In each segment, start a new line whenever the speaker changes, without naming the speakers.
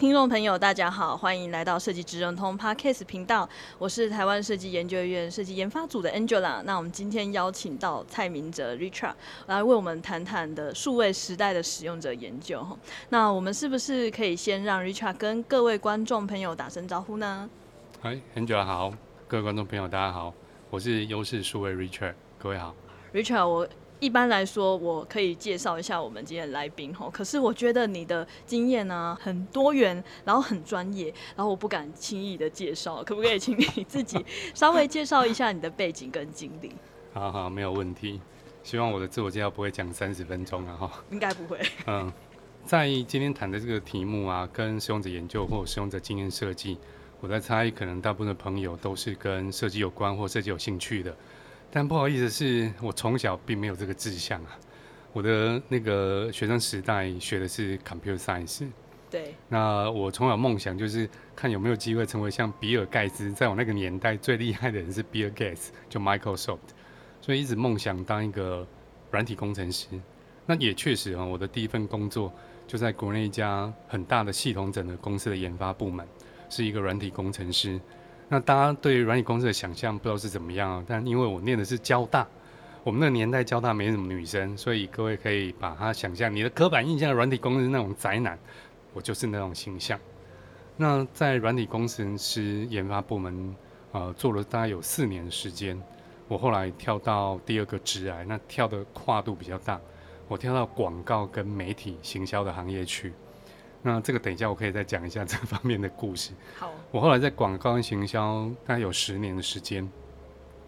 听众朋友，大家好，欢迎来到设计职人通 Podcast 频道。我是台湾设计研究院设计研发组的 Angela。那我们今天邀请到蔡明哲 Richard 来为我们谈谈的数位时代的使用者研究。那我们是不是可以先让 Richard 跟各位观众朋友打声招呼呢？
嗨，Angela 好，各位观众朋友大家好，我是优势数位 Richard，各位好。
Richard，我。一般来说，我可以介绍一下我们今天的来宾吼。可是我觉得你的经验呢很多元，然后很专业，然后我不敢轻易的介绍，可不可以请你自己 稍微介绍一下你的背景跟经历？
好好，没有问题。希望我的自我介绍不会讲三十分钟啊哈。
应该不会。
嗯，在今天谈的这个题目啊，跟使用者研究或使用者经验设计，我在猜可能大部分的朋友都是跟设计有关或设计有兴趣的。但不好意思，是我从小并没有这个志向啊。我的那个学生时代学的是 computer science。
对。
那我从小梦想就是看有没有机会成为像比尔盖茨，在我那个年代最厉害的人是比尔盖茨就 Microsoft，所以一直梦想当一个软体工程师。那也确实啊，我的第一份工作就在国内一家很大的系统整合公司的研发部门，是一个软体工程师。那大家对软体公司的想象不知道是怎么样？但因为我念的是交大，我们那个年代交大没什么女生，所以各位可以把它想象你的刻板印象软体公司那种宅男，我就是那种形象。那在软体工程师研发部门，呃，做了大概有四年的时间。我后来跳到第二个职涯，那跳的跨度比较大，我跳到广告跟媒体行销的行业去。那这个等一下我可以再讲一下这方面的故事。
好，
我后来在广告跟行销大概有十年的时间。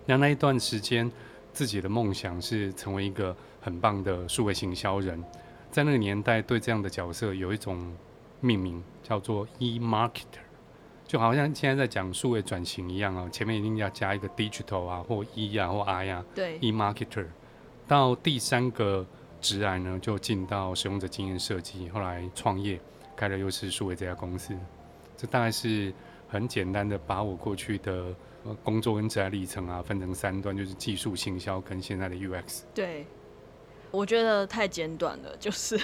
那那一段时间，自己的梦想是成为一个很棒的数位行销人。在那个年代，对这样的角色有一种命名，叫做 e-marketer，就好像现在在讲数位转型一样啊，前面一定要加一个 digital 啊，或 e 啊，或 i 啊。
对
，e-marketer。到第三个职涯呢，就进到使用者经验设计，后来创业。开了又是数位这家公司，这大概是很简单的把我过去的工作跟职业历程啊分成三段，就是技术、行销跟现在的 UX。
对，我觉得太简短了，就是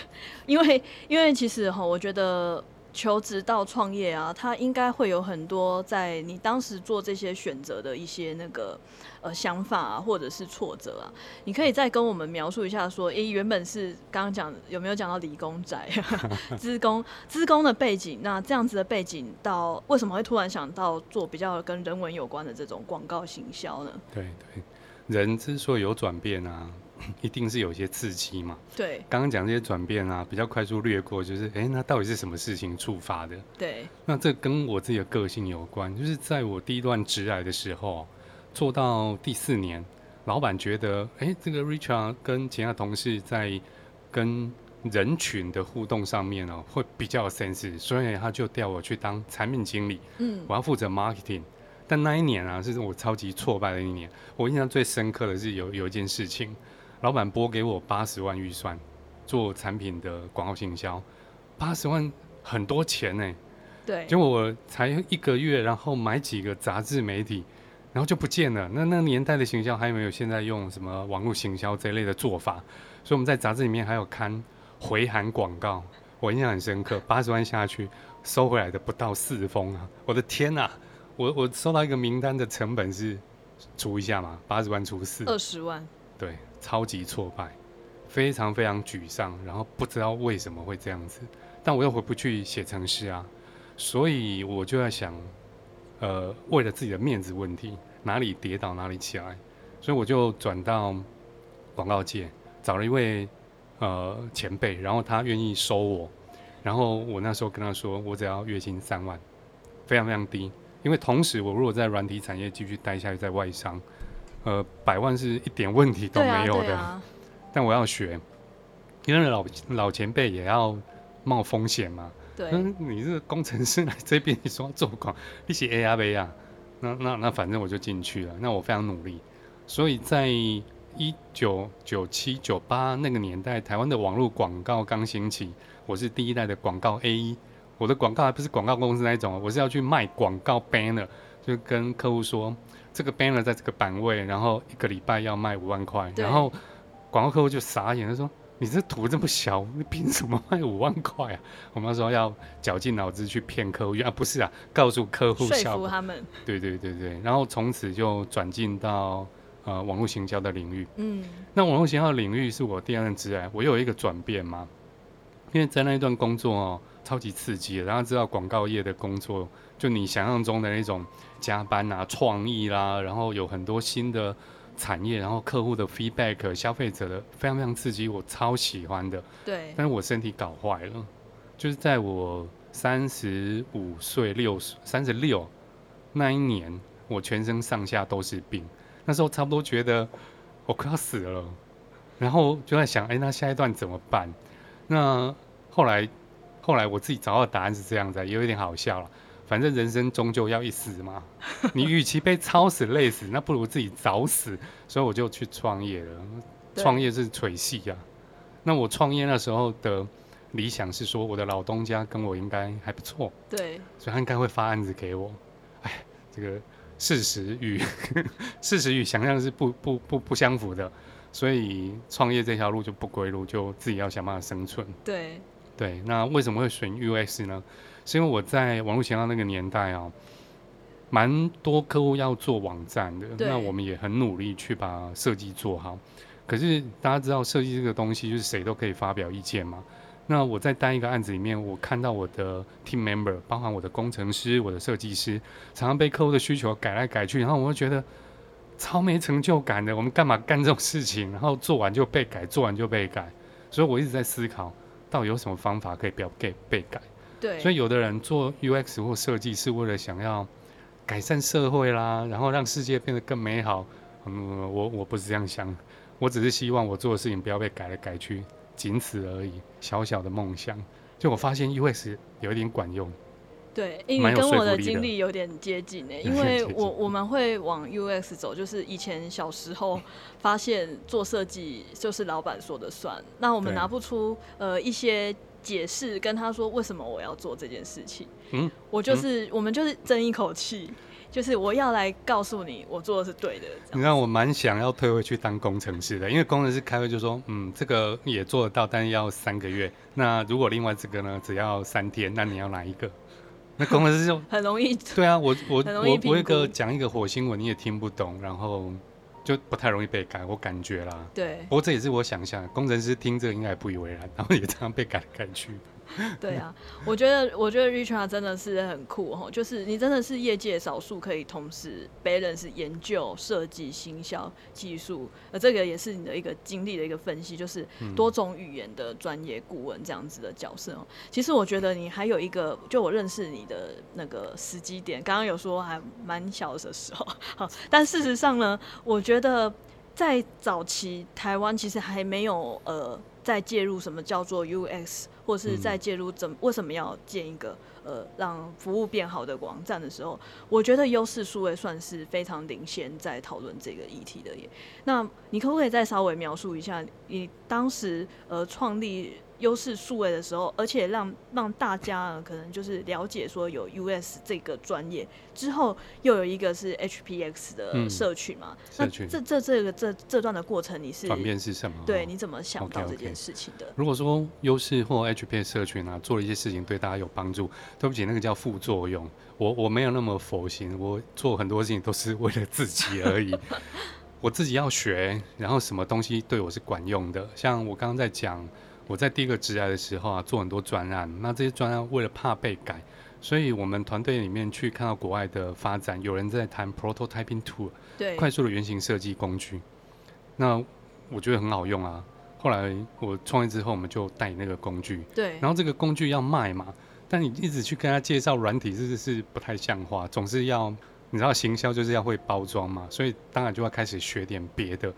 因为因为其实哈，我觉得。求职到创业啊，他应该会有很多在你当时做这些选择的一些那个呃想法啊，或者是挫折啊。你可以再跟我们描述一下，说，诶、原本是刚刚讲有没有讲到理工宅、资工、资工的背景？那这样子的背景到为什么会突然想到做比较跟人文有关的这种广告行销呢？
对对，人之所以有转变啊。一定是有些刺激嘛？
对，
刚刚讲这些转变啊，比较快速略过，就是哎、欸，那到底是什么事情触发的？
对，
那这跟我自己的个性有关，就是在我第一段职来的时候，做到第四年，老板觉得，哎、欸，这个 Richard 跟其他同事在跟人群的互动上面哦，会比较有 sense，所以他就调我去当产品经理，嗯，我要负责 marketing。但那一年啊，是我超级挫败的一年，我印象最深刻的是有有一件事情。老板拨给我八十万预算做产品的广告行销，八十万很多钱呢。
对，
结果我才一个月，然后买几个杂志媒体，然后就不见了。那那年代的行销还没有现在用什么网络行销这一类的做法，所以我们在杂志里面还有看回函广告，我印象很深刻。八十万下去收回来的不到四封啊！我的天哪，我我收到一个名单的成本是除一下嘛，八十万除四，
二十万。
对。超级挫败，非常非常沮丧，然后不知道为什么会这样子，但我又回不去写程式啊，所以我就在想，呃，为了自己的面子问题，哪里跌倒哪里起来，所以我就转到广告界，找了一位呃前辈，然后他愿意收我，然后我那时候跟他说，我只要月薪三万，非常非常低，因为同时我如果在软体产业继续待下去，在外商。呃，百万是一点问题都没有的，
啊啊，
但我要学，因为老老前辈也要冒风险嘛。
对，
嗯，你这个工程师来这边，你说要做广，你写 A R V 啊？那那那反正我就进去了。那我非常努力，所以在一九九七九八那个年代，台湾的网络广告刚兴起，我是第一代的广告 A。我的广告还不是广告公司那一种，我是要去卖广告 banner，就跟客户说这个 banner 在这个版位，然后一个礼拜要卖五万块，然后广告客户就傻眼，他说。你这图这么小，你凭什么卖五万块啊？我们说要绞尽脑汁去骗客户，啊不是啊，告诉客户
说服他们。
对对对对，然后从此就转进到呃网络行销的领域。嗯，那网络行销的领域是我第二任职业，我有一个转变嘛，因为在那一段工作哦，超级刺激的，然后知道广告业的工作，就你想象中的那种加班啊、创意啦，然后有很多新的。产业，然后客户的 feedback，消费者的非常非常刺激，我超喜欢的。
对。
但是我身体搞坏了，就是在我三十五岁六十三十六那一年，我全身上下都是病。那时候差不多觉得我快要死了，然后就在想，哎，那下一段怎么办？那后来后来我自己找到的答案是这样子，也有一点好笑了。反正人生终究要一死嘛，你与其被操死累死，那不如自己早死。所以我就去创业了，创业是垂戏呀。那我创业那时候的理想是说，我的老东家跟我应该还不错，
对，
所以他应该会发案子给我。哎，这个事实与 事实与想象是不不不不相符的，所以创业这条路就不归路，就自己要想办法生存。
对
对，那为什么会选 UX 呢？是因为我在网络前端那个年代啊，蛮多客户要做网站的，那我们也很努力去把设计做好。可是大家知道设计这个东西，就是谁都可以发表意见嘛。那我在单一个案子里面，我看到我的 team member，包含我的工程师、我的设计师，常常被客户的需求改来改去，然后我会觉得超没成就感的。我们干嘛干这种事情？然后做完就被改，做完就被改。所以我一直在思考，到底有什么方法可以不要给被改。
对，
所以有的人做 UX 或设计是为了想要改善社会啦，然后让世界变得更美好。嗯，我我不是这样想，我只是希望我做的事情不要被改来改去，仅此而已。小小的梦想，就我发现 UX 有一点管用。
对，因为跟我的经历有点接近诶，因为我我们会往 UX 走，就是以前小时候 发现做设计就是老板说的算，那我们拿不出呃一些。解释跟他说为什么我要做这件事情，嗯，我就是、嗯、我们就是争一口气，就是我要来告诉你我做的是对的。
你让我蛮想要退回去当工程师的，因为工程师开会就说，嗯，这个也做得到，但是要三个月。那如果另外这个呢，只要三天，那你要哪一个？那工程师就
很容易。
对啊，我我我我一个讲一个火星文你也听不懂，然后。就不太容易被改，我感觉啦。
对。
不过这也是我想象，工程师听这个应该也不以为然，然后也常常被改来改去。
对啊，我觉得我觉得 Richard 真的是很酷哈，就是你真的是业界少数可以同时 balance 研究、设计、行销、技术，呃，这个也是你的一个经历的一个分析，就是多种语言的专业顾问这样子的角色。其实我觉得你还有一个，就我认识你的那个时机点，刚刚有说还蛮小的时候，好，但事实上呢，我觉得在早期台湾其实还没有呃。在介入什么叫做 UX，或是在介入怎为什么要建一个呃让服务变好的网站的时候，我觉得优势数位算是非常领先在讨论这个议题的耶。那你可不可以再稍微描述一下你当时呃创立？优势数位的时候，而且让让大家可能就是了解说有 US 这个专业之后，又有一个是 HPX 的社群嘛？嗯、那这这这个这这段的过程，你是转
变是什么？
对，你怎么想到这件事情的？Okay, okay.
如果说优势或 HPX 社群啊，做了一些事情对大家有帮助，对不起，那个叫副作用。我我没有那么佛心，我做很多事情都是为了自己而已。我自己要学，然后什么东西对我是管用的？像我刚刚在讲。我在第一个职涯的时候啊，做很多专案。那这些专案为了怕被改，所以我们团队里面去看到国外的发展，有人在谈 prototyping tool，对，快速的原型设计工具。那我觉得很好用啊。后来我创业之后，我们就带那个工具。
对。
然后这个工具要卖嘛，但你一直去跟他介绍软体，是是不太像话。总是要，你知道行销就是要会包装嘛，所以当然就要开始学点别的。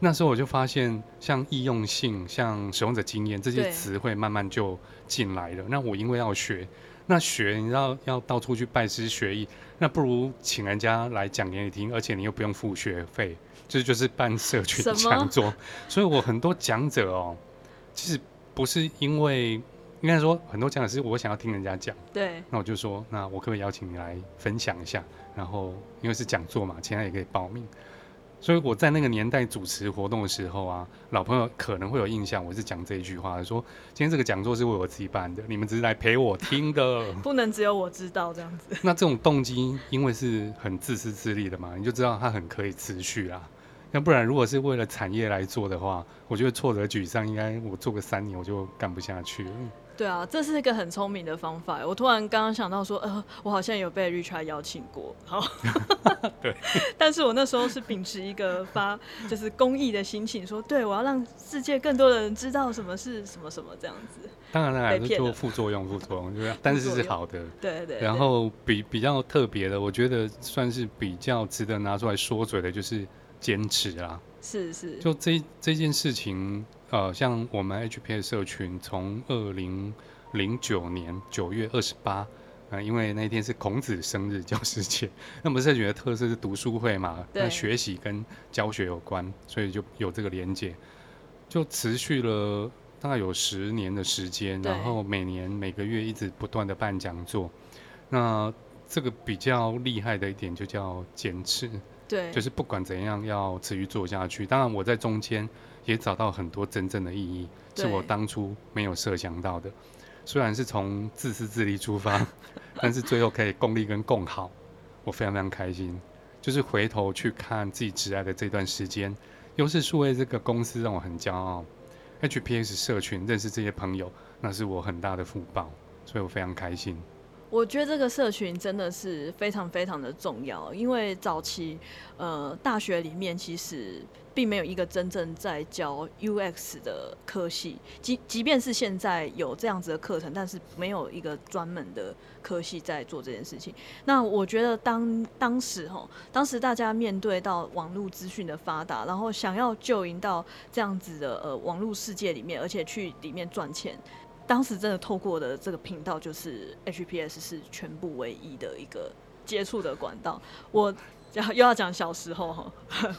那时候我就发现，像易用性、像使用者经验这些词汇慢慢就进来了。那我因为要学，那学你知道要到处去拜师学艺，那不如请人家来讲给你听，而且你又不用付学费，这就是办社群讲座。所以我很多讲者哦，其实不是因为，应该说很多讲者是我想要听人家讲。
对。那
我就说，那我可不可以邀请你来分享一下？然后因为是讲座嘛，其他也可以报名。所以我在那个年代主持活动的时候啊，老朋友可能会有印象，我是讲这一句话，说今天这个讲座是为我自己办的，你们只是来陪我听的，
不能只有我知道这样子。
那这种动机，因为是很自私自利的嘛，你就知道它很可以持续啦。要不然，如果是为了产业来做的话，我觉得挫折沮丧，应该我做个三年我就干不下去了。
对啊，这是一个很聪明的方法。我突然刚刚想到说，呃，我好像有被 Richard 邀请过，好，
对。
但是我那时候是秉持一个发 就是公益的心情，说，对我要让世界更多的人知道什么是什么什么这样子。
当然了，还是做副作用，副作用，对，但是是好的。
对对，对。
然后比比较特别的，我觉得算是比较值得拿出来说嘴的，就是坚持啊。
是是。
就这这件事情。呃，像我们 HPS 社群从二零零九年九月二十八，啊，因为那天是孔子生日，教师节。那么社群的特色是读书会嘛，那学习跟教学有关，所以就有这个连结，就持续了大概有十年的时间，然后每年每个月一直不断的办讲座。那这个比较厉害的一点就叫坚持，
对，
就是不管怎样要持续做下去。当然我在中间。也找到很多真正的意义，是我当初没有设想到的。虽然是从自私自利出发，但是最后可以共利跟共好，我非常非常开心。就是回头去看自己挚爱的这段时间，又是数位这个公司让我很骄傲。，HPS 社群认识这些朋友，那是我很大的福报，所以我非常开心。
我觉得这个社群真的是非常非常的重要，因为早期呃大学里面其实。并没有一个真正在教 UX 的科系，即即便是现在有这样子的课程，但是没有一个专门的科系在做这件事情。那我觉得当当时哈，当时大家面对到网络资讯的发达，然后想要就营到这样子的呃网络世界里面，而且去里面赚钱，当时真的透过的这个频道就是 HPS 是全部唯一的一个接触的管道。我。要又要讲小时候哈，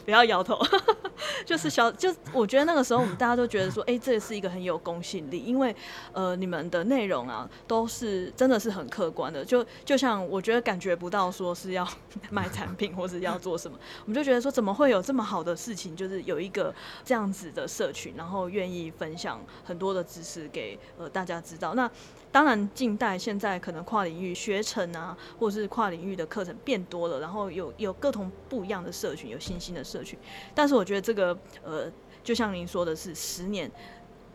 不要摇头，就是小就我觉得那个时候我们大家都觉得说，哎、这是一个很有公信力，因为呃你们的内容啊都是真的是很客观的，就就像我觉得感觉不到说是要 卖产品或是要做什么，我们就觉得说怎么会有这么好的事情，就是有一个这样子的社群，然后愿意分享很多的知识给呃大家知道那。当然，近代现在可能跨领域学程啊，或者是跨领域的课程变多了，然后有有各种不一样的社群，有新兴的社群。但是我觉得这个呃，就像您说的是十年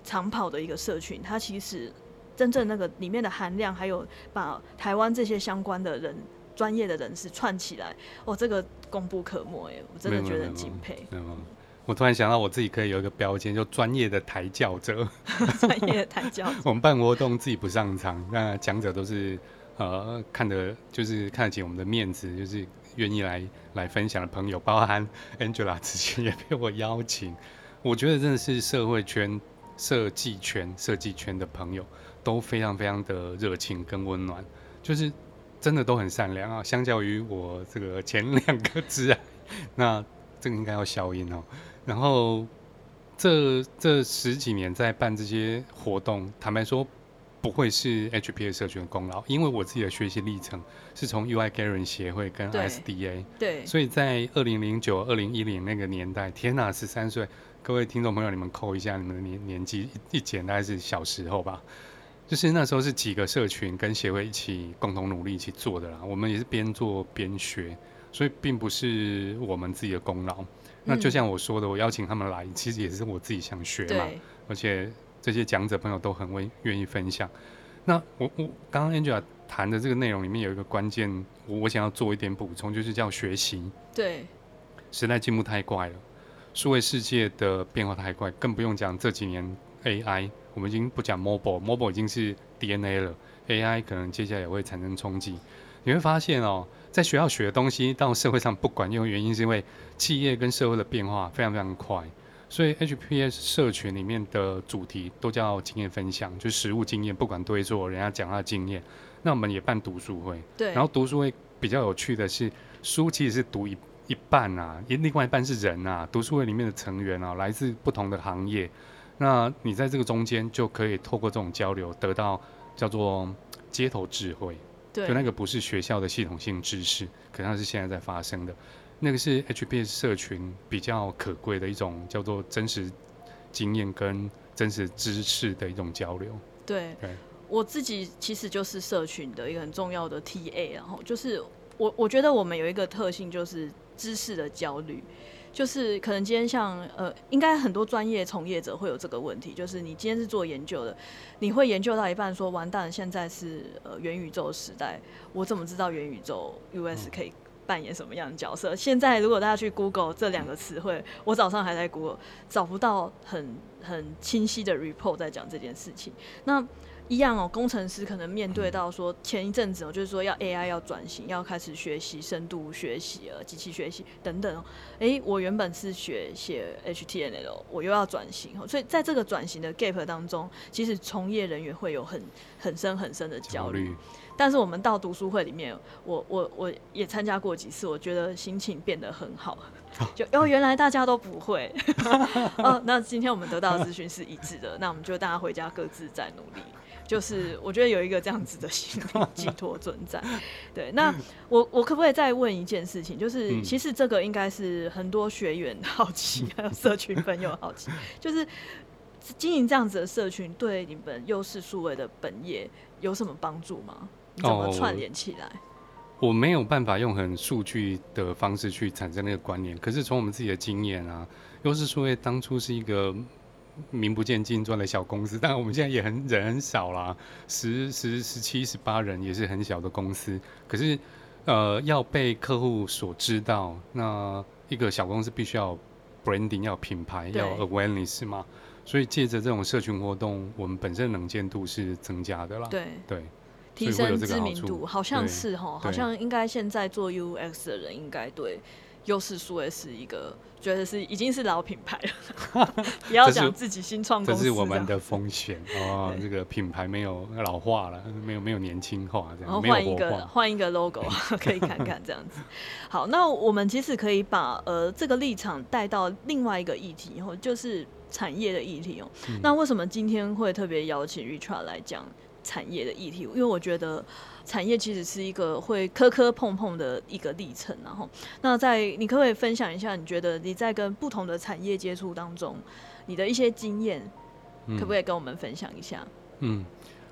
长跑的一个社群，它其实真正那个里面的含量，还有把台湾这些相关的人、专业的人士串起来，哦，这个功不可没耶，我真的觉得很敬佩。
我突然想到，我自己可以有一个标签，就专业的抬轿者。
专业的抬轿。
我们办活动自己不上场，那讲者都是呃看得就是看得起我们的面子，就是愿意来来分享的朋友，包含 Angela 之前也被我邀请。我觉得真的是社会圈、设计圈、设计圈的朋友都非常非常的热情跟温暖，就是真的都很善良啊。相较于我这个前两个 挚爱，那这个应该要消音哦。然后这这十几年在办这些活动，坦白说不会是 HPA 社群的功劳，因为我自己的学习历程是从 UI Gathering 协会跟 SDA，
对，
所以在二零零九、二零一零那个年代，天哪，十三岁，各位听众朋友，你们扣一下你们的年年纪，一减大概是小时候吧，就是那时候是几个社群跟协会一起共同努力一起做的啦，我们也是边做边学，所以并不是我们自己的功劳。那就像我说的，我邀请他们来，其实也是我自己想学嘛。而且这些讲者朋友都很愿愿意分享。那我我刚刚 Angela 谈的这个内容里面有一个关键，我我想要做一点补充，就是叫学习。
对。
时代进步太快了，数位世界的变化太快，更不用讲这几年 AI，我们已经不讲 Mobile，Mobile 已经是 DNA 了，AI 可能接下来也会产生冲击。你会发现哦。在学校学的东西到社会上不管用，原因是因为企业跟社会的变化非常非常快，所以 HPS 社群里面的主题都叫经验分享，就是实务经验，不管对错，人家讲他的经验。那我们也办读书会，
对。
然后读书会比较有趣的是，书其实是读一一半啊，另外一半是人啊。读书会里面的成员啊，来自不同的行业。那你在这个中间就可以透过这种交流，得到叫做街头智慧。
对。
就那个不是学校的系统性知识，可能是现在在发生的。那个是 HBS 社群比较可贵的一种叫做真实经验跟真实知识的一种交流。
对。对。我自己其实就是社群的一个很重要的 TA，然后就是我我觉得我们有一个特性就是知识的焦虑，就是可能今天像呃，应该很多专业从业者会有这个问题，就是你今天是做研究的，你会研究到一半说完蛋，现在是呃元宇宙时代，我怎么知道元宇宙 US 可以扮演什么样的角色？现在如果大家去 Google 这两个词汇，我早上还在 Google 找不到很很清晰的 report 在讲这件事情，那。一样哦，工程师可能面对到说前一阵子哦，就是说要 AI 要转型，要开始学习深度学习呃，机器学习等等哦。诶，我原本是学写 HTML，我又要转型哦，所以在这个转型的 gap 当中，其实从业人员会有很很深很深的焦虑。但是我们到读书会里面，我我我也参加过几次，我觉得心情变得很好。就哦，原来大家都不会 哦。那今天我们得到的资讯是一致的，那我们就大家回家各自再努力。就是我觉得有一个这样子的心理寄托存在，对。那我我可不可以再问一件事情？就是其实这个应该是很多学员好奇，还有社群朋友好奇，就是经营这样子的社群对你们优势数位的本业有什么帮助吗？怎么串联起来？
哦，我没有办法用很数据的方式去产生那个观念，可是从我们自己的经验啊，优势数位当初是一个。名不见经传的小公司，但我们现在也很人很少啦，十十十七十八人也是很小的公司。可是，呃，要被客户所知道，那一个小公司必须要 branding，要品牌，要 awareness 嘛。所以借着这种社群活动，我们本身的能见度是增加的啦。
对
对，
提升知名度，好像是哈，好像应该现在做 UX 的人应该对。优势数位是一个，觉得是已经是老品牌了，不要讲自己新创公司这，
这是我们的风险哦。这个品牌没有老化了，没有没有年轻化这样，然后
换一个换一个 logo 可以看看这样子。好，那我们其实可以把呃这个立场带到另外一个议题，后就是产业的议题哦。嗯、那为什么今天会特别邀请 Richard 来讲产业的议题？因为我觉得。产业其实是一个会磕磕碰碰的一个历程，然后，那在你可不可以分享一下，你觉得你在跟不同的产业接触当中，你的一些经验，可不可以跟我们分享一下？
嗯，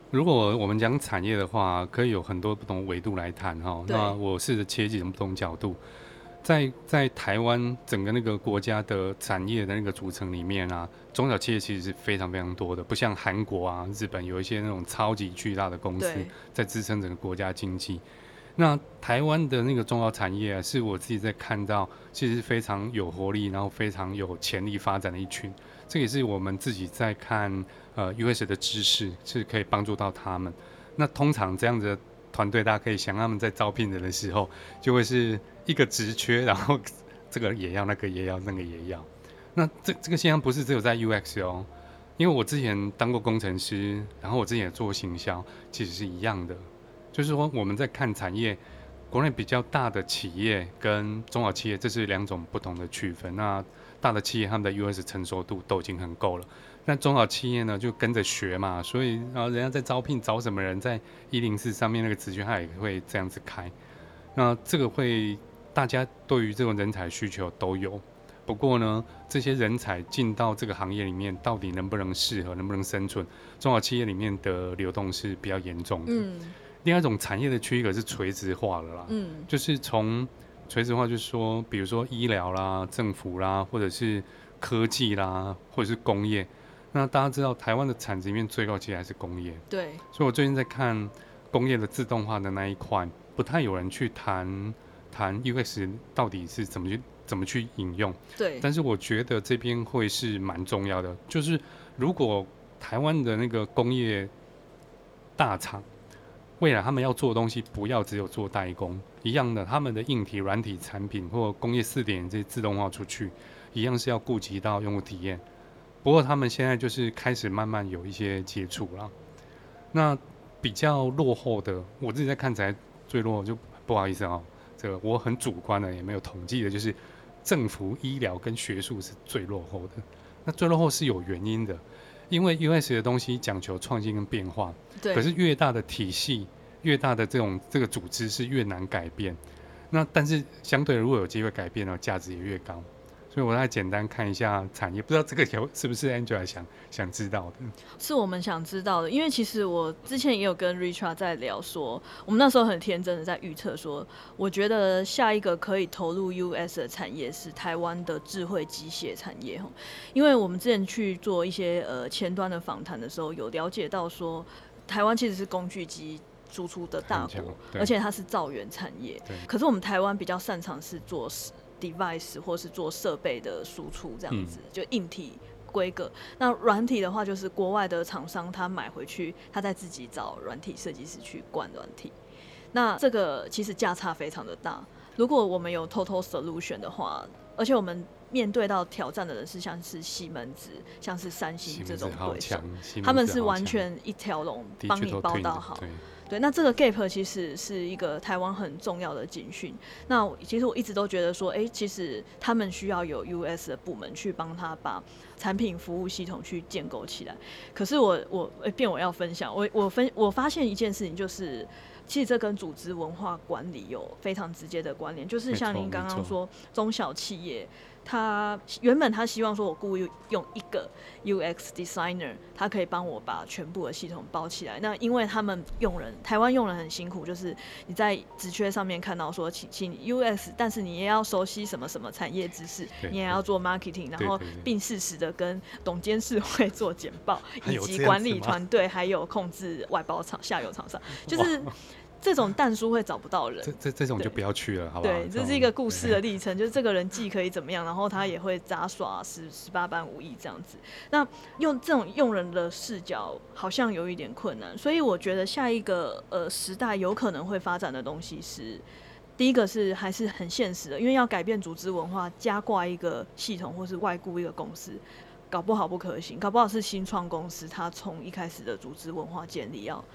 如果我们讲产业的话，可以有很多不同维度来谈哈。那我试着切几种不同角度。在在台湾整个那个国家的产业的那个组成里面啊，中小企业其实是非常非常多的，不像韩国啊、日本有一些那种超级巨大的公司在支撑整个国家经济。那台湾的那个重要产业啊，是我自己在看到，其实是非常有活力，然后非常有潜力发展的一群。这也是我们自己在看呃 US 的知识是可以帮助到他们。那通常这样子的团队，大家可以想，他们在招聘人的时候就会是。一个职缺，然后这个也要，那个也要，那个也要。那这这个现象不是只有在 UX 哦，因为我之前当过工程师，然后我之前也做行销，其实是一样的。就是说我们在看产业，国内比较大的企业跟中小企业，这是两种不同的区分。那大的企业他们的 UX 成熟度都已经很够了，那中小企业呢就跟着学嘛，所以然后人家在招聘找什么人，在一零四上面那个职缺，他也会这样子开。那这个会。大家对于这种人才需求都有，不过呢，这些人才进到这个行业里面，到底能不能适合，能不能生存？中小企业里面的流动是比较严重的。嗯。另外一种产业的区隔是垂直化的啦。嗯。就是从垂直化，就是说，比如说医疗啦、政府啦，或者是科技啦，或者是工业。那大家知道，台湾的产值里面最高其实还是工业。
对。
所以我最近在看工业的自动化的那一块，不太有人去谈。谈 UX 到底是怎么去怎么去引用？
对，
但是我觉得这边会是蛮重要的。就是如果台湾的那个工业大厂，未来他们要做的东西，不要只有做代工一样的，他们的硬体、软体产品或工业四点这些自动化出去，一样是要顾及到用户体验。不过他们现在就是开始慢慢有一些接触了。那比较落后的，我自己在看起来最落后，就不好意思啊、喔，这个我很主观的，也没有统计的，就是政府、医疗跟学术是最落后的。那最落后是有原因的，因为 US 的东西讲求创新跟变化，
对。
可是越大的体系，越大的这种这个组织是越难改变。那但是相对如果有机会改变呢，价值也越高。所以我来简单看一下产业，不知道这个有是不是 Angela 想想知道的？
是我们想知道的，因为其实我之前也有跟 Richard 在聊说，我们那时候很天真的在预测说，我觉得下一个可以投入 US 的产业是台湾的智慧机械产业。因为我们之前去做一些呃前端的访谈的时候，有了解到说，台湾其实是工具机输出的大国，而且它是造园产业。可是我们台湾比较擅长是做 device 或是做设备的输出这样子，就硬体规格。那软体的话，就是国外的厂商他买回去，他再自己找软体设计师去灌软体。那这个其实价差非常的大。如果我们有 total solution 的话，而且我们面对到挑战的人是像是西门子、像是三星这种对手，他们是完全一条龙帮你包到好。对，那这个 gap 其实是一个台湾很重要的警讯。那其实我一直都觉得说，哎、欸，其实他们需要有 US 的部门去帮他把产品服务系统去建构起来。可是我我哎，变我要分享，我我分我发现一件事情，就是其实这跟组织文化管理有非常直接的关联。就是像您刚刚说，中小企业。他原本他希望说，我雇用一个 UX designer，他可以帮我把全部的系统包起来。那因为他们用人，台湾用人很辛苦，就是你在职缺上面看到说，请请 UX，但是你也要熟悉什么什么产业知识，你也要做 marketing，然后并适时的跟董监事会做简报，以及管理团队，还有控制外包厂、下游厂商，就是。这种蛋书会找不到人，
这这这种就不要去了，好不好？
对，这是一个故事的历程，就是这个人既可以怎么样，然后他也会杂耍十十八般武艺这样子。那用这种用人的视角，好像有一点困难，所以我觉得下一个呃时代有可能会发展的东西是，第一个是还是很现实的，因为要改变组织文化，加挂一个系统或是外雇一个公司。搞不好不可行，搞不好是新创公司，它从一开始的组织文化建立要，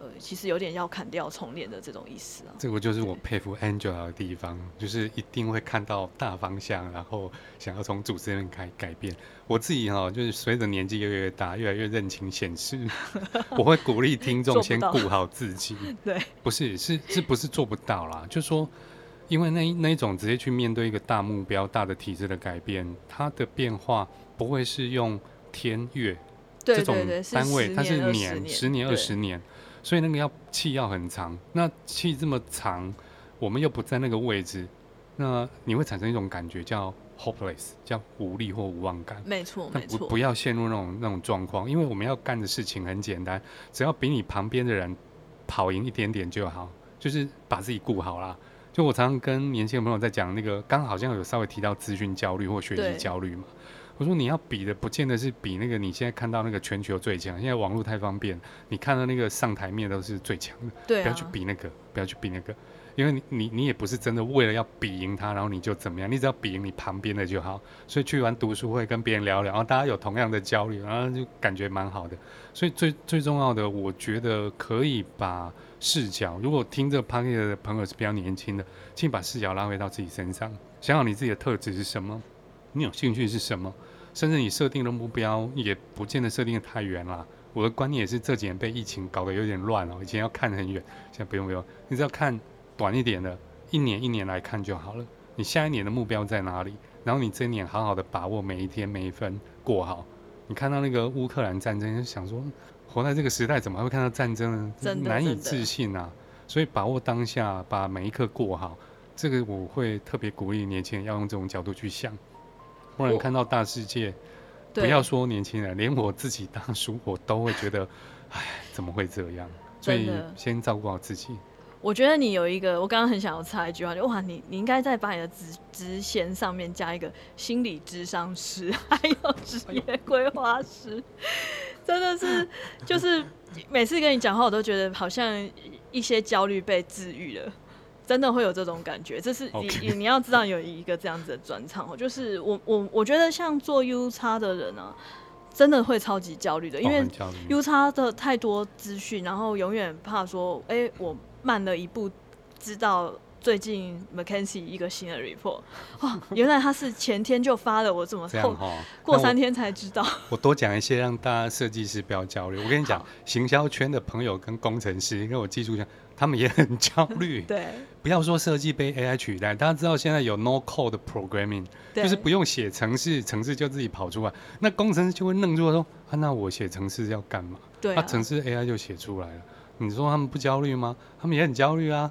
呃，其实有点要砍掉重练的这种意思啊。
这个就是我佩服 Angela 的地方，就是一定会看到大方向，然后想要从组织里面改改变。我自己哈，就是随着年纪越来越大，越来越认清现实，我会鼓励听众先顾好自己。
对，
不是，是是不是做不到啦？就是说，因为那那一种直接去面对一个大目标、大的体制的改变，它的变化。不会是用天月这种单位，它是年、十年、二十年，所以那个要气要很长。那气这么长，我们又不在那个位置，那你会产生一种感觉叫 hopeless，叫无力或无望感。
没错，没错。
不要陷入那种那种状况，因为我们要干的事情很简单，只要比你旁边的人跑赢一点点就好，就是把自己顾好啦。就我常常跟年轻的朋友在讲那个，刚好像有稍微提到资讯焦虑或学习焦虑嘛。我说你要比的，不见得是比那个你现在看到那个全球最强。现在网络太方便，你看到那个上台面都是最强的。
对啊。
不要去比那个，不要去比那个，因为你你你也不是真的为了要比赢他，然后你就怎么样？你只要比赢你旁边的就好。所以去完读书会跟别人聊聊，然后大家有同样的焦虑，然后就感觉蛮好的。所以最最重要的，我觉得可以把视角，如果听这个 podcast 的朋友是比较年轻的，请把视角拉回到自己身上，想想你自己的特质是什么，你有兴趣是什么。甚至你设定的目标也不见得设定的太远了。我的观念也是这几年被疫情搞得有点乱了。以前要看很远，现在不用不用，你只要看短一点的，一年一年来看就好了。你下一年的目标在哪里？然后你这一年好好的把握每一天每一分过好。你看到那个乌克兰战争，就想说活在这个时代怎么还会看到战争呢？难以置信啊！所以把握当下，把每一刻过好，这个我会特别鼓励年轻人要用这种角度去想。突然看到大世界，不要说年轻人，连我自己当叔，我都会觉得，哎，怎么会这样？所以先照顾好自己。
我觉得你有一个，我刚刚很想要插一句话，就哇，你你应该在把你的职职衔上面加一个心理智商师，还有职业规划师，真的是，就是 每次跟你讲话，我都觉得好像一些焦虑被治愈了。真的会有这种感觉。这是你.你你要知道有一个这样子的转场，就是我我我觉得像做 U 叉的人呢、啊，真的会超级焦虑的，因为 U 叉的太多资讯，然后永远怕说，哎、欸，我慢了一步，知道。最近 McKinsey 一个新的 report，哇，原来他是前天就发了，我怎么后过三天才知道？
我，我多讲一些，让大家设计师不要焦虑。我跟你讲，行销圈的朋友跟工程师，跟我技术讲，他们也很焦虑。
对，
不要说设计被 AI 取代，大家知道现在有 No Code Programming，就是不用写程式，程式就自己跑出来。那工程师就会愣住说：啊，那我写程式要干嘛？对、啊，那程式 AI 就写出来了。你说他们不焦虑吗？他们也很焦虑啊。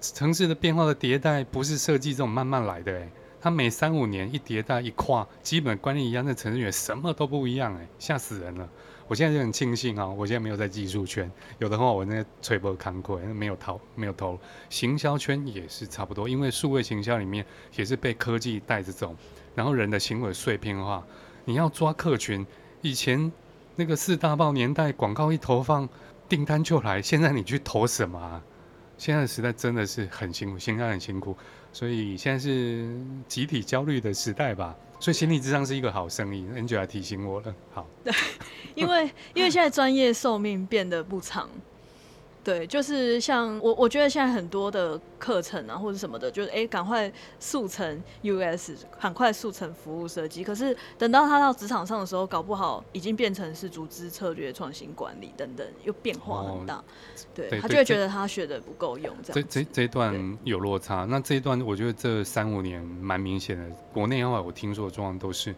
城市的变化的迭代不是设计这种慢慢来的哎，它每三五年一迭代一跨，基本观念一样，那城市也什么都不一样哎，吓死人了。我现在就很庆幸啊，我现在没有在技术圈，有的话我那个吹波扛过，没有逃，没有投。行销圈也是差不多，因为数位行销里面也是被科技带着走，然后人的行为碎片化，你要抓客群，以前那个四大报年代广告一投放，订单就来，现在你去投什么啊？现在的时代真的是很辛苦，现在很辛苦，所以现在是集体焦虑的时代吧。所以心理智商是一个好生意，Angela 提醒我了。好，
对，因为因为现在专业寿命变得不长。对，就是像我，我觉得现在很多的课程啊，或者什么的，就是哎，赶快速成 US，赶快速成服务设计。可是等到他到职场上的时候，搞不好已经变成是组织策略、创新管理等等，又变化很大。哦、对，对他就会觉得他学的不够用，这样。这
这这一段有落差。那这一段，我觉得这三五年蛮明显的。国内的话，我听说的状况都是。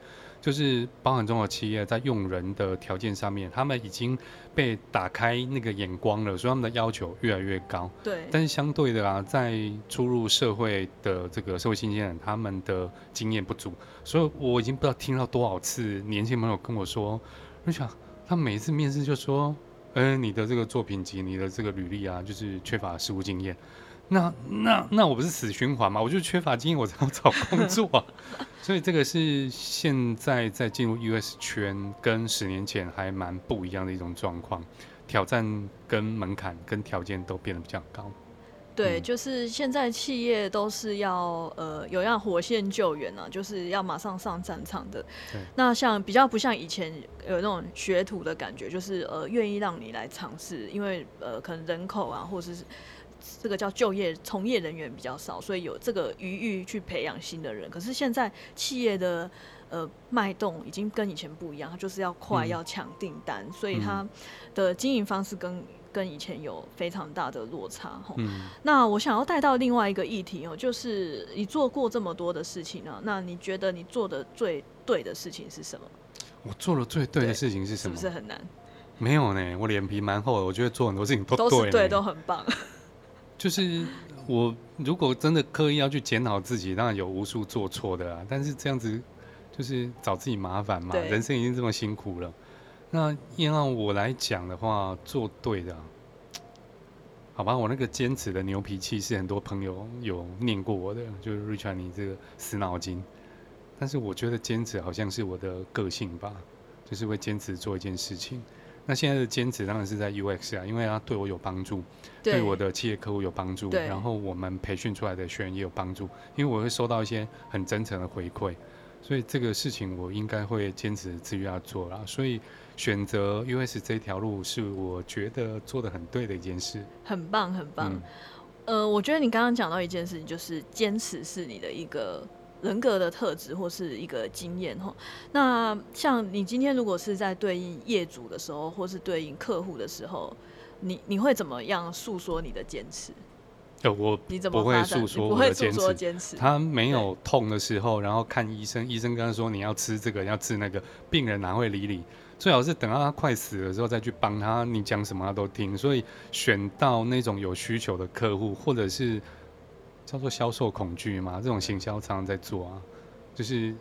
就是包含中国企业在用人的条件上面，他们已经被打开那个眼光了，所以他们的要求越来越高。
对。
但是相对的啊，在初入社会的这个社会新鲜人，他们的经验不足，所以我已经不知道听到多少次年轻朋友跟我说，我想他每一次面试就说，嗯、呃，你的这个作品集，你的这个履历啊，就是缺乏实务经验。那那那我不是死循环吗？我就缺乏经验，我才要找工作啊。所以这个是现在在进入 US 圈跟十年前还蛮不一样的一种状况，挑战跟门槛跟条件都变得比较高。
对，就是现在企业都是要呃有要火线救援啊，就是要马上上战场的。
对
那像比较不像以前有那种学徒的感觉，就是呃愿意让你来尝试，因为呃可能人口啊或者是。这个叫就业从业人员比较少，所以有这个余裕去培养新的人。可是现在企业的呃脉动已经跟以前不一样，它就是要快，嗯、要抢订单，所以它的经营方式跟跟以前有非常大的落差。嗯、那我想要带到另外一个议题哦，就是你做过这么多的事情呢，那你觉得你做的最对的事情是什么？
我做的最对的事情是什么？
是不是很难？
没有呢，我脸皮蛮厚的，我觉得做很多事情都对，
都是对，都很棒。
就是我如果真的刻意要去检讨自己，当然有无数做错的啊。但是这样子就是找自己麻烦嘛。人生已经这么辛苦了，那要让我来讲的话，做对的，好吧？我那个坚持的牛脾气是很多朋友有念过我的，就是 Richard 你这个死脑筋。但是我觉得坚持好像是我的个性吧，就是会坚持做一件事情。那现在的坚持当然是在 UX 啊，因为它对我有帮助，对，对我的企业客户有帮助，然后我们培训出来的学员也有帮助，因为我会收到一些很真诚的回馈，所以这个事情我应该会坚持自己要做啦。所以选择 UX 这条路是我觉得做的很对的一件事，
很棒很棒。嗯、呃，我觉得你刚刚讲到一件事情，就是坚持是你的一个。人格的特质或是一个经验哈，那像你今天如果是在对应业主的时候，或是对应客户的时候，你你会怎么样诉说你的坚持？
呃，我你怎么不会诉说我的坚持？他没有痛的时候，然后看医生，医生跟他说你要吃这个，要治那个，病人哪会理你？最好是等到他快死的时候再去帮他，你讲什么他都听。所以选到那种有需求的客户，或者是。叫做销售恐惧嘛，这种行销常常在做啊，就是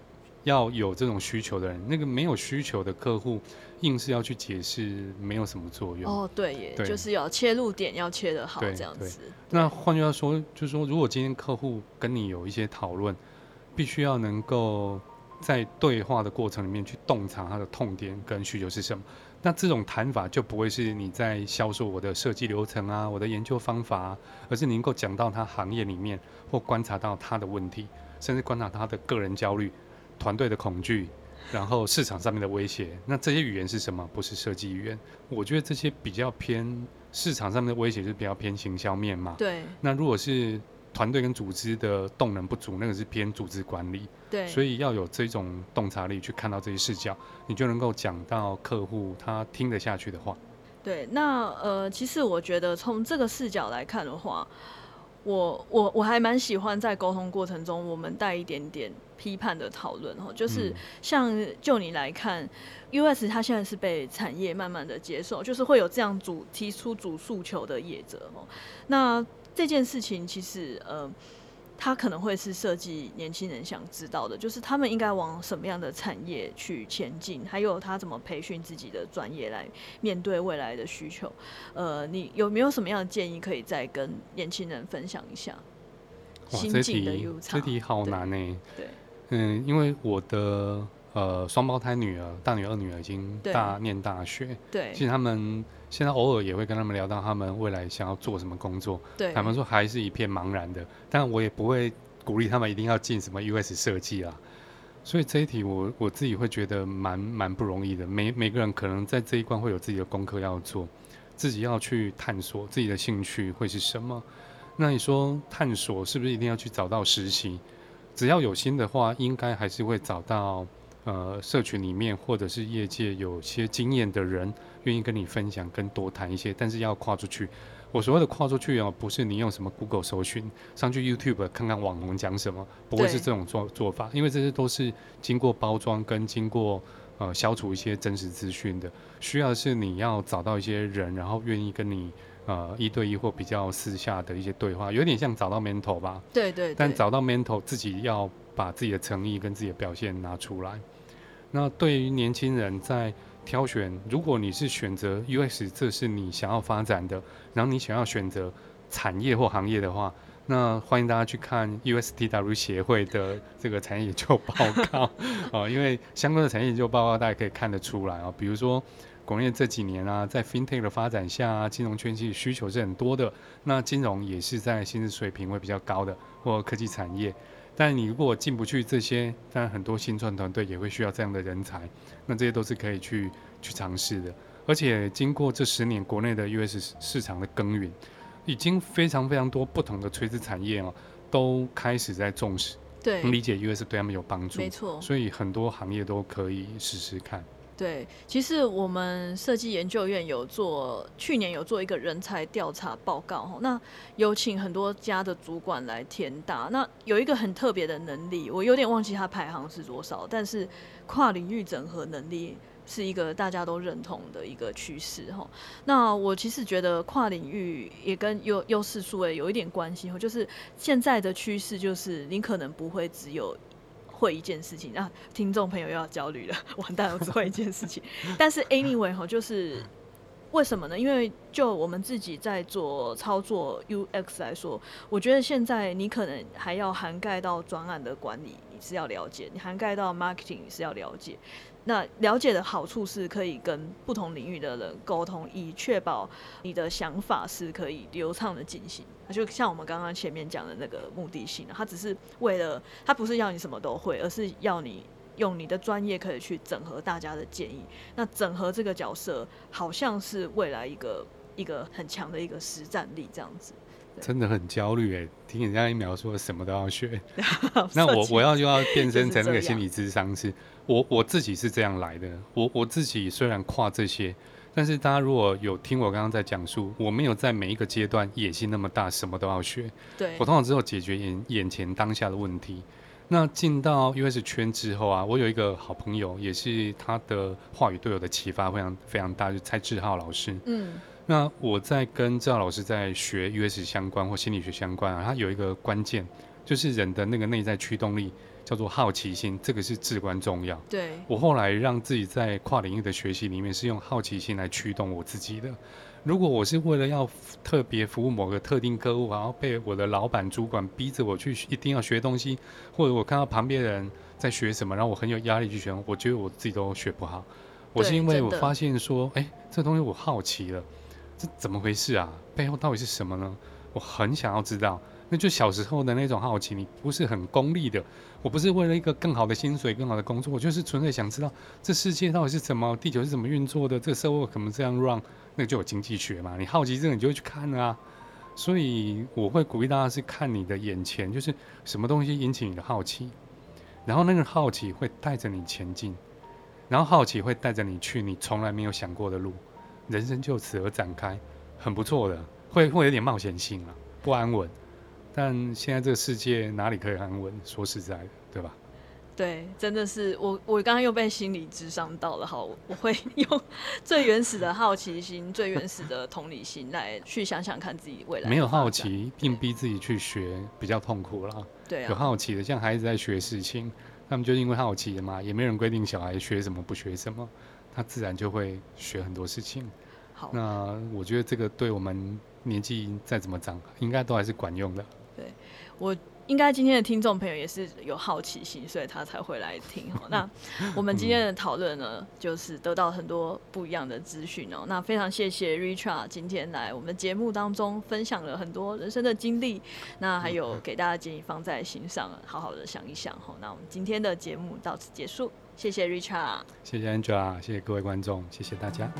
要有这种需求的人，那个没有需求的客户，硬是要去解释，没有什么作用。
哦，对耶，对就是要切入点要切得好，这样子。
那换句话说，就是说，如果今天客户跟你有一些讨论，必须要能够在对话的过程里面去洞察他的痛点跟需求是什么。那这种谈法就不会是你在销售我的设计流程啊，我的研究方法啊，而是你能够讲到他行业里面或观察到他的问题，甚至观察他的个人焦虑、团队的恐惧，然后市场上面的威胁。那这些语言是什么？不是设计语言。我觉得这些比较偏市场上面的威胁，是比较偏行销面嘛。
对。
那如果是团队跟组织的动能不足，那个是偏组织管理。
对，
所以要有这种洞察力去看到这些视角，你就能够讲到客户他听得下去的话。
对，那呃，其实我觉得从这个视角来看的话，我我我还蛮喜欢在沟通过程中，我们带一点点批判的讨论哦，就是像就你来看，嗯，US 它现在是被产业慢慢的接受，就是会有这样主提出主诉求的业者哦，那。这件事情其实，呃，他可能会是设计年轻人想知道的，就是他们应该往什么样的产业去前进，还有他怎么培训自己的专业来面对未来的需求。呃，你有没有什么样的建议可以再跟年轻人分享一下？
哇，这题这题好难呢。
对，
嗯，因为我的呃双胞胎女儿，大女儿、二女儿已经大念大学，
对，
其实他们。现在偶尔也会跟他们聊到他们未来想要做什么工作，
对，
他们说还是一片茫然的，但我也不会鼓励他们一定要进什么 US 设计啦。所以这一题我我自己会觉得蛮蛮不容易的。每每个人可能在这一关会有自己的功课要做，自己要去探索自己的兴趣会是什么。那你说探索是不是一定要去找到实习？只要有心的话，应该还是会找到呃社群里面或者是业界有些经验的人。愿意跟你分享，跟多谈一些，但是要跨出去。我所谓的跨出去哦，不是你用什么 Google 搜寻，上去 YouTube 看看网红讲什么，不会是这种做做法，因为这些都是经过包装跟经过呃消除一些真实资讯的。需要的是你要找到一些人，然后愿意跟你呃一对一或比较私下的一些对话，有点像找到 mentor 吧。
对对，对。
但找到 mentor，自己要把自己的诚意跟自己的表现拿出来。那对于年轻人在挑选，如果你是选择 UX，这是你想要发展的，然后你想要选择产业或行业的话，那欢迎大家去看 USTW 协会的这个产业研究报告啊，因为相关的产业研究报告大家可以看得出来啊，比如说国内这几年啊，在 FinTech 的发展下啊，金融圈其实需求是很多的，那金融也是在薪资水平会比较高的，或科技产业。但你如果进不去这些，当然很多新创团队也会需要这样的人才，那这些都是可以去去尝试的。而且经过这十年国内的 US 市场的耕耘，已经非常非常多不同的垂直产业哦，都开始在重视，
对，
理解 US 对他们有帮助，
没错。所
以很多行业都可以试试看。
对，其实我们设计研究院有做，去年有做一个人才调查报告，那有请很多家的主管来填答。那有一个很特别的能力，我有点忘记它排行是多少，但是跨领域整合能力是一个大家都认同的一个趋势哈。那我其实觉得跨领域也跟优优势数位有一点关系，就是现在的趋势就是你可能不会只有。会一件事情，让、啊、听众朋友又要焦虑了，完蛋，我只会一件事情。但是 anyway 哈，就是为什么呢？因为就我们自己在做操作 UX 来说，我觉得现在你可能还要涵盖到专案的管理，你是要了解；你涵盖到 marketing，你是要了解。那了解的好处是可以跟不同领域的人沟通，以确保你的想法是可以流畅的进行。就像我们刚刚前面讲的那个目的性，它只是为了，它不是要你什么都会，而是要你用你的专业可以去整合大家的建议。那整合这个角色，好像是未来一个一个很强的一个实战力，这样子。
真的很焦虑哎，听人家一描述什么都要学，那我我要就要变 身成那个心理智商师。我我自己是这样来的，我我自己虽然跨这些，但是大家如果有听我刚刚在讲述，我没有在每一个阶段野心那么大，什么都要学。
对，
我通常只有解决眼眼前当下的问题。那进到 US 圈之后啊，我有一个好朋友，也是他的话语对我的启发非常非常大，就是蔡志浩老师。嗯。那我在跟赵老师在学 US 相关或心理学相关啊，他有一个关键，就是人的那个内在驱动力叫做好奇心，这个是至关重要。
对，
我后来让自己在跨领域的学习里面是用好奇心来驱动我自己的。如果我是为了要特别服务某个特定客户，然后被我的老板、主管逼着我去一定要学东西，或者我看到旁边人在学什么，然后我很有压力去学，我觉得我自己都学不好。我是因为我发现说，哎，这东西我好奇了，这怎么回事啊？背后到底是什么呢？我很想要知道。那就小时候的那种好奇，你不是很功利的。我不是为了一个更好的薪水、更好的工作，我就是纯粹想知道这世界到底是怎么，地球是怎么运作的，这个社会怎么这样 run，那就有经济学嘛。你好奇这个，你就会去看啊。所以我会鼓励大家是看你的眼前，就是什么东西引起你的好奇，然后那个好奇会带着你前进，然后好奇会带着你去你从来没有想过的路，人生就此而展开，很不错的，会会有点冒险性啊，不安稳。但现在这个世界哪里可以安稳？说实在的，对吧？
对，真的是我，我刚刚又被心理智商到了。好，我会用最原始的好奇心、最原始的同理心来去想想看自己未来。
没有好奇，并逼自己去学，比较痛苦了。
对啊，
有好奇的，像孩子在学事情，他们就因为好奇的嘛，也没人规定小孩学什么不学什么，他自然就会学很多事情。
好，
那我觉得这个对我们年纪再怎么长，应该都还是管用的。
对，我应该今天的听众朋友也是有好奇心，所以他才会来听哈。那 我们今天的讨论呢，就是得到很多不一样的资讯哦。那非常谢谢 Richard 今天来我们的节目当中分享了很多人生的经历，那还有给大家建议放在心上，好好的想一想哈。那我们今天的节目到此结束，谢谢 Richard，
谢谢 Angela，谢谢各位观众，谢谢大家。